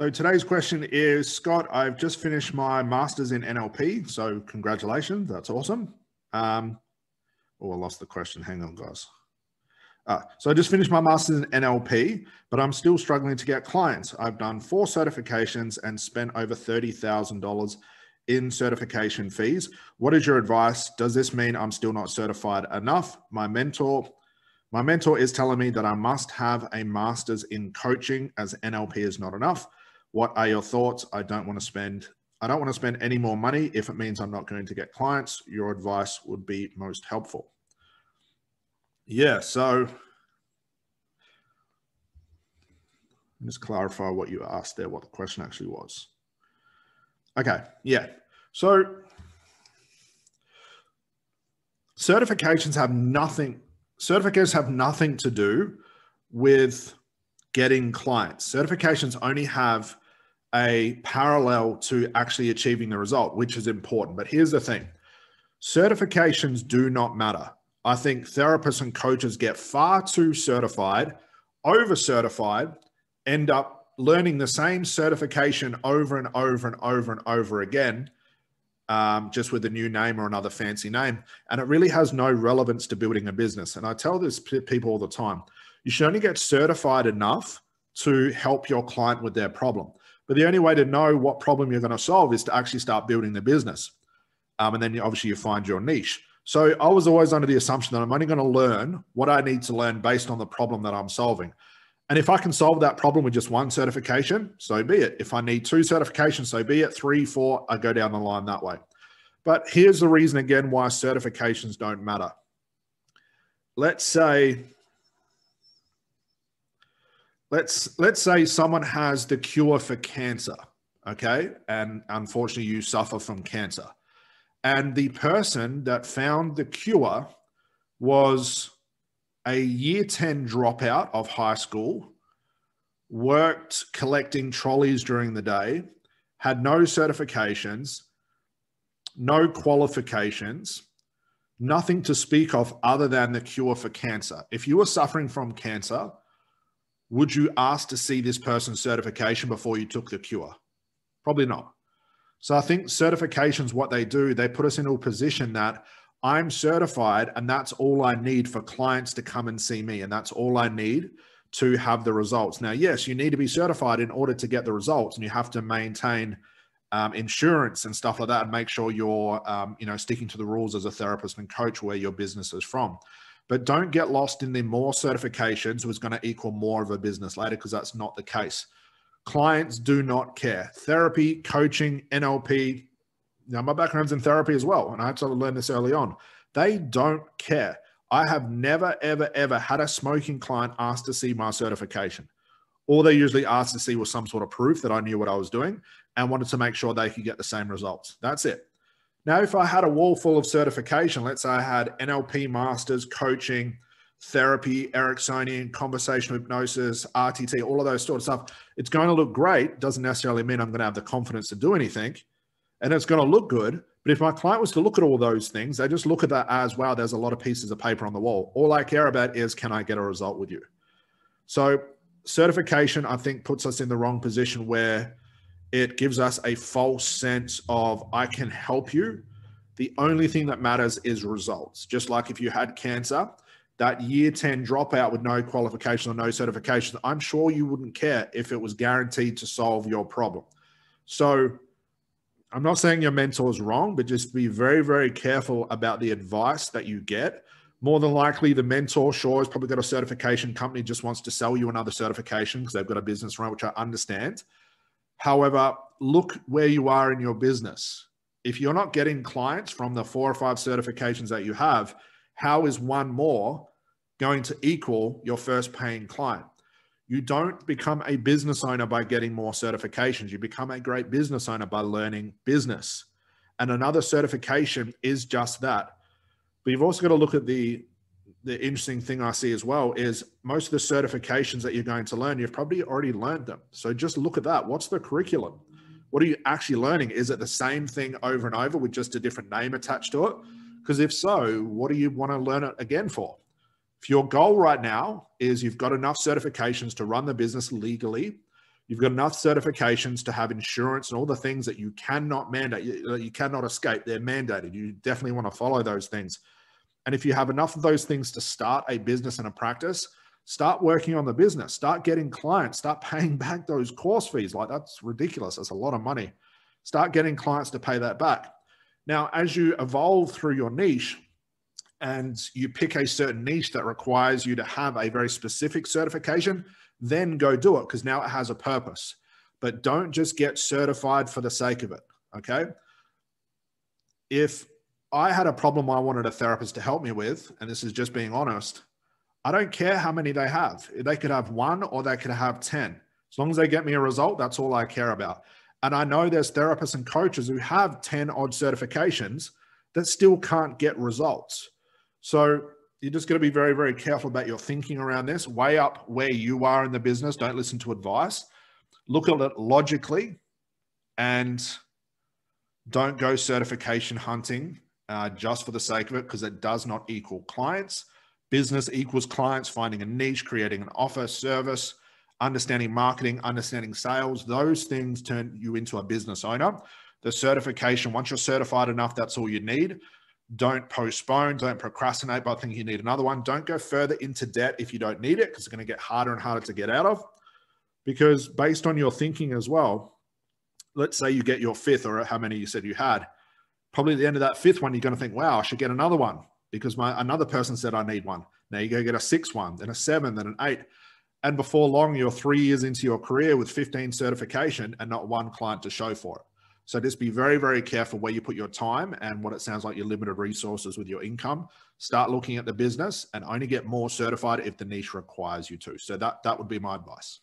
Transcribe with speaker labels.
Speaker 1: So today's question is Scott, I've just finished my master's in NLP. So congratulations. That's awesome. Um, oh, I lost the question. Hang on, guys. Uh, so I just finished my master's in NLP, but I'm still struggling to get clients. I've done four certifications and spent over $30,000 in certification fees. What is your advice? Does this mean I'm still not certified enough? My mentor, my mentor is telling me that I must have a master's in coaching as NLP is not enough. What are your thoughts? I don't want to spend I don't want to spend any more money if it means I'm not going to get clients. Your advice would be most helpful. Yeah, so just clarify what you asked there, what the question actually was. Okay, yeah. So certifications have nothing, certificates have nothing to do with getting clients. Certifications only have a parallel to actually achieving the result, which is important. But here's the thing certifications do not matter. I think therapists and coaches get far too certified, over certified, end up learning the same certification over and over and over and over again, um, just with a new name or another fancy name. And it really has no relevance to building a business. And I tell this to people all the time you should only get certified enough to help your client with their problem. But the only way to know what problem you're going to solve is to actually start building the business. Um, and then obviously you find your niche. So I was always under the assumption that I'm only going to learn what I need to learn based on the problem that I'm solving. And if I can solve that problem with just one certification, so be it. If I need two certifications, so be it. Three, four, I go down the line that way. But here's the reason again why certifications don't matter. Let's say let's let's say someone has the cure for cancer okay? And unfortunately you suffer from cancer. And the person that found the cure was a year 10 dropout of high school worked collecting trolleys during the day had no certifications no qualifications nothing to speak of other than the cure for cancer. If you were suffering from cancer would you ask to see this person's certification before you took the cure? Probably not. So I think certifications, what they do, they put us into a position that I'm certified and that's all I need for clients to come and see me. And that's all I need to have the results. Now, yes, you need to be certified in order to get the results and you have to maintain um, insurance and stuff like that and make sure you're, um, you know, sticking to the rules as a therapist and coach where your business is from. But don't get lost in the more certifications was going to equal more of a business later because that's not the case. Clients do not care. Therapy, coaching, NLP. Now, my background's in therapy as well, and I had to learn this early on. They don't care. I have never, ever, ever had a smoking client ask to see my certification. All they usually asked to see was some sort of proof that I knew what I was doing and wanted to make sure they could get the same results. That's it. Now, if I had a wall full of certification, let's say I had NLP masters, coaching, therapy, Ericksonian, conversational hypnosis, RTT, all of those sort of stuff, it's going to look great. Doesn't necessarily mean I'm going to have the confidence to do anything. And it's going to look good. But if my client was to look at all those things, they just look at that as, wow, there's a lot of pieces of paper on the wall. All I care about is, can I get a result with you? So certification, I think, puts us in the wrong position where it gives us a false sense of I can help you. The only thing that matters is results. Just like if you had cancer, that year 10 dropout with no qualification or no certification, I'm sure you wouldn't care if it was guaranteed to solve your problem. So I'm not saying your mentor is wrong, but just be very, very careful about the advice that you get. More than likely, the mentor, sure, has probably got a certification company, just wants to sell you another certification because they've got a business run, which I understand. However, look where you are in your business. If you're not getting clients from the four or five certifications that you have, how is one more going to equal your first paying client? You don't become a business owner by getting more certifications. You become a great business owner by learning business. And another certification is just that. But you've also got to look at the the interesting thing I see as well is most of the certifications that you're going to learn, you've probably already learned them. So just look at that. What's the curriculum? What are you actually learning? Is it the same thing over and over with just a different name attached to it? Because if so, what do you want to learn it again for? If your goal right now is you've got enough certifications to run the business legally, You've got enough certifications to have insurance and all the things that you cannot mandate, you, you cannot escape. They're mandated. You definitely want to follow those things. And if you have enough of those things to start a business and a practice, start working on the business, start getting clients, start paying back those course fees. Like that's ridiculous. That's a lot of money. Start getting clients to pay that back. Now, as you evolve through your niche and you pick a certain niche that requires you to have a very specific certification, then go do it because now it has a purpose. But don't just get certified for the sake of it. Okay. If I had a problem I wanted a therapist to help me with, and this is just being honest, I don't care how many they have. They could have one or they could have 10. As long as they get me a result, that's all I care about. And I know there's therapists and coaches who have 10 odd certifications that still can't get results. So you're just going to be very, very careful about your thinking around this. Weigh up where you are in the business. Don't listen to advice. Look at it logically and don't go certification hunting uh, just for the sake of it because it does not equal clients. Business equals clients, finding a niche, creating an offer, service, understanding marketing, understanding sales. Those things turn you into a business owner. The certification, once you're certified enough, that's all you need. Don't postpone, don't procrastinate by thinking you need another one. Don't go further into debt if you don't need it because it's going to get harder and harder to get out of. Because based on your thinking as well, let's say you get your fifth or how many you said you had, probably at the end of that fifth one, you're going to think, wow, I should get another one because my another person said I need one. Now you go get a six one, then a seven, then an eight. And before long, you're three years into your career with 15 certification and not one client to show for it. So just be very, very careful where you put your time and what it sounds like your limited resources with your income. Start looking at the business and only get more certified if the niche requires you to. So that that would be my advice.